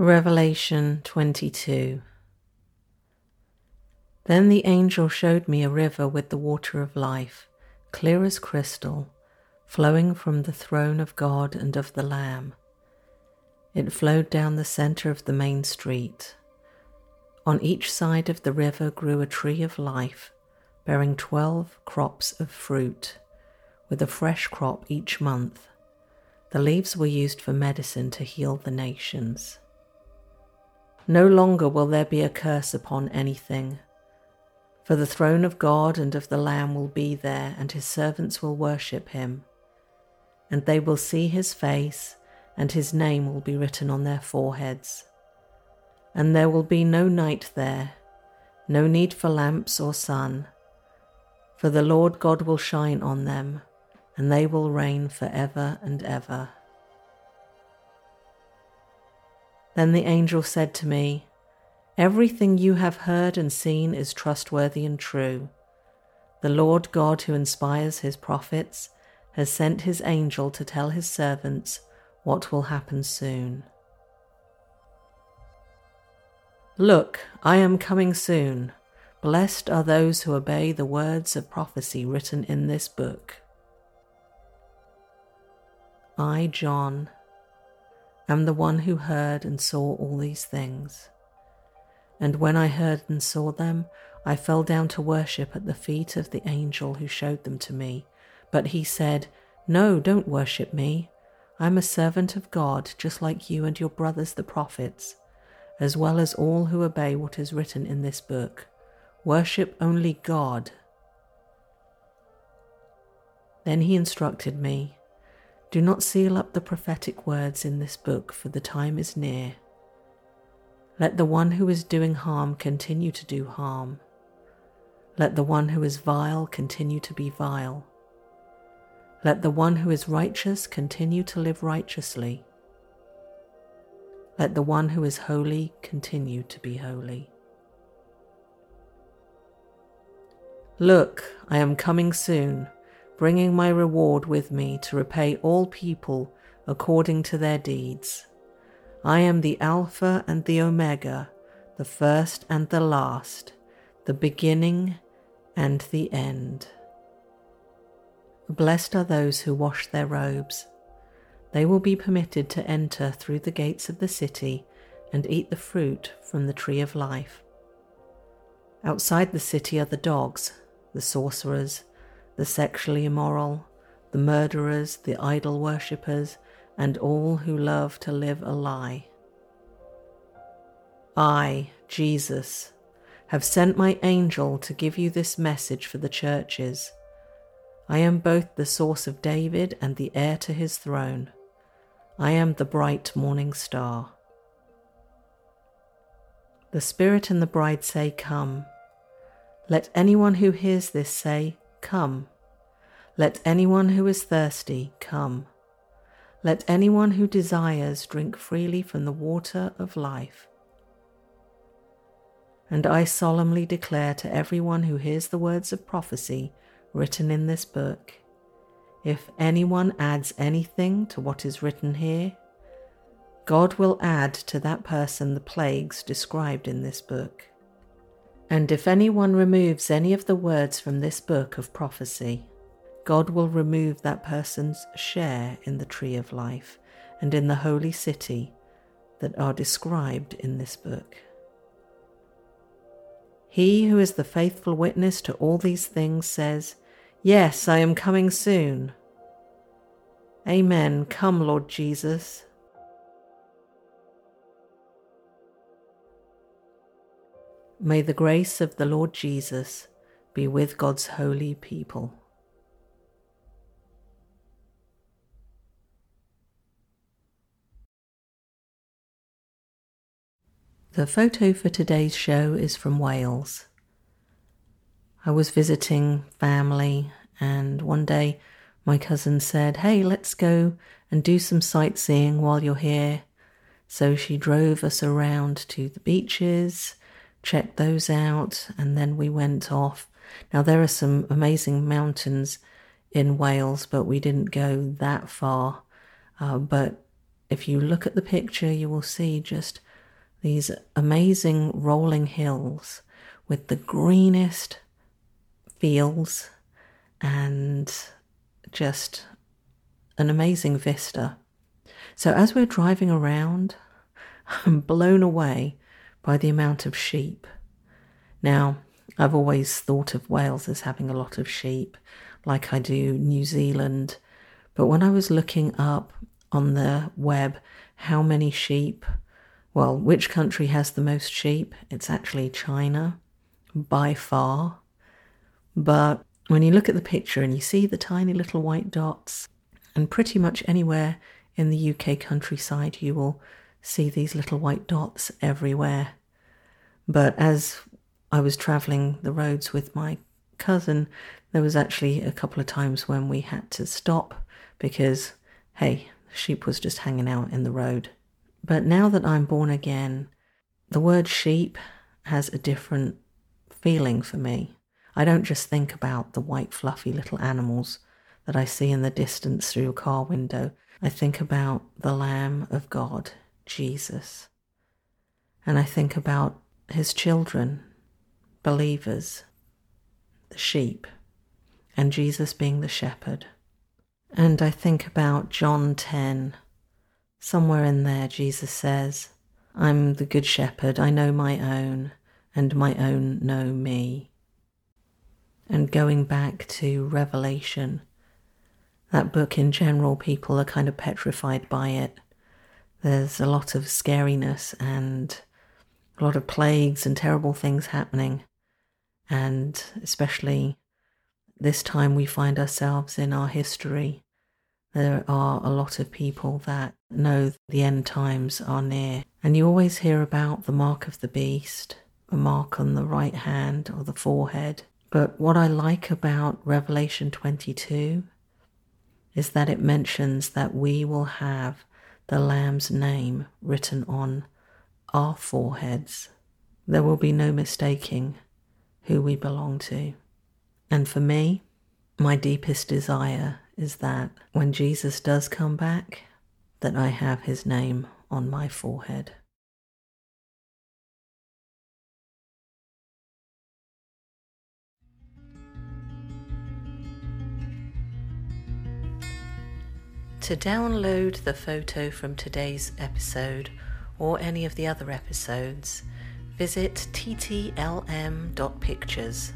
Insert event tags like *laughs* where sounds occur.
Revelation 22 Then the angel showed me a river with the water of life, clear as crystal, flowing from the throne of God and of the Lamb. It flowed down the center of the main street. On each side of the river grew a tree of life, bearing twelve crops of fruit, with a fresh crop each month. The leaves were used for medicine to heal the nations. No longer will there be a curse upon anything. For the throne of God and of the Lamb will be there, and his servants will worship him. And they will see his face, and his name will be written on their foreheads. And there will be no night there, no need for lamps or sun, for the Lord God will shine on them, and they will reign for ever and ever. Then the angel said to me, Everything you have heard and seen is trustworthy and true. The Lord God, who inspires his prophets, has sent his angel to tell his servants what will happen soon. Look, I am coming soon. Blessed are those who obey the words of prophecy written in this book. I, John, am the one who heard and saw all these things. And when I heard and saw them, I fell down to worship at the feet of the angel who showed them to me. But he said, No, don't worship me. I'm a servant of God, just like you and your brothers the prophets, as well as all who obey what is written in this book. Worship only God. Then he instructed me do not seal up the prophetic words in this book, for the time is near. Let the one who is doing harm continue to do harm. Let the one who is vile continue to be vile. Let the one who is righteous continue to live righteously. Let the one who is holy continue to be holy. Look, I am coming soon bringing my reward with me to repay all people according to their deeds. I am the Alpha and the Omega, the first and the last, the beginning and the end. Blessed are those who wash their robes. They will be permitted to enter through the gates of the city and eat the fruit from the tree of life. Outside the city are the dogs, the sorcerers, the sexually immoral, the murderers, the idol worshippers, and all who love to live a lie. I, Jesus, have sent my angel to give you this message for the churches. I am both the source of David and the heir to his throne. I am the bright morning star. The Spirit and the bride say, Come. Let anyone who hears this say, Come. Let anyone who is thirsty come. Let anyone who desires drink freely from the water of life. And I solemnly declare to everyone who hears the words of prophecy written in this book if anyone adds anything to what is written here, God will add to that person the plagues described in this book. And if anyone removes any of the words from this book of prophecy, God will remove that person's share in the tree of life and in the holy city that are described in this book. He who is the faithful witness to all these things says, Yes, I am coming soon. Amen. Come, Lord Jesus. May the grace of the Lord Jesus be with God's holy people. The photo for today's show is from Wales. I was visiting family, and one day my cousin said, Hey, let's go and do some sightseeing while you're here. So she drove us around to the beaches checked those out, and then we went off. Now, there are some amazing mountains in Wales, but we didn't go that far. Uh, but if you look at the picture, you will see just these amazing rolling hills with the greenest fields and just an amazing vista. So, as we're driving around, *laughs* I'm blown away by the amount of sheep. Now, I've always thought of Wales as having a lot of sheep, like I do New Zealand. But when I was looking up on the web how many sheep, well, which country has the most sheep, it's actually China by far. But when you look at the picture and you see the tiny little white dots, and pretty much anywhere in the UK countryside, you will see these little white dots everywhere. But as I was traveling the roads with my cousin, there was actually a couple of times when we had to stop because, hey, sheep was just hanging out in the road. But now that I'm born again, the word sheep has a different feeling for me. I don't just think about the white, fluffy little animals that I see in the distance through a car window. I think about the Lamb of God, Jesus. And I think about his children, believers, the sheep, and Jesus being the shepherd. And I think about John 10. Somewhere in there, Jesus says, I'm the good shepherd, I know my own, and my own know me. And going back to Revelation, that book in general, people are kind of petrified by it. There's a lot of scariness and a lot of plagues and terrible things happening. And especially this time we find ourselves in our history, there are a lot of people that know the end times are near. And you always hear about the mark of the beast, a mark on the right hand or the forehead. But what I like about Revelation 22 is that it mentions that we will have the Lamb's name written on our foreheads. There will be no mistaking who we belong to. And for me, my deepest desire is that when Jesus does come back, that I have his name on my forehead. To download the photo from today's episode or any of the other episodes, visit ttlm.pictures.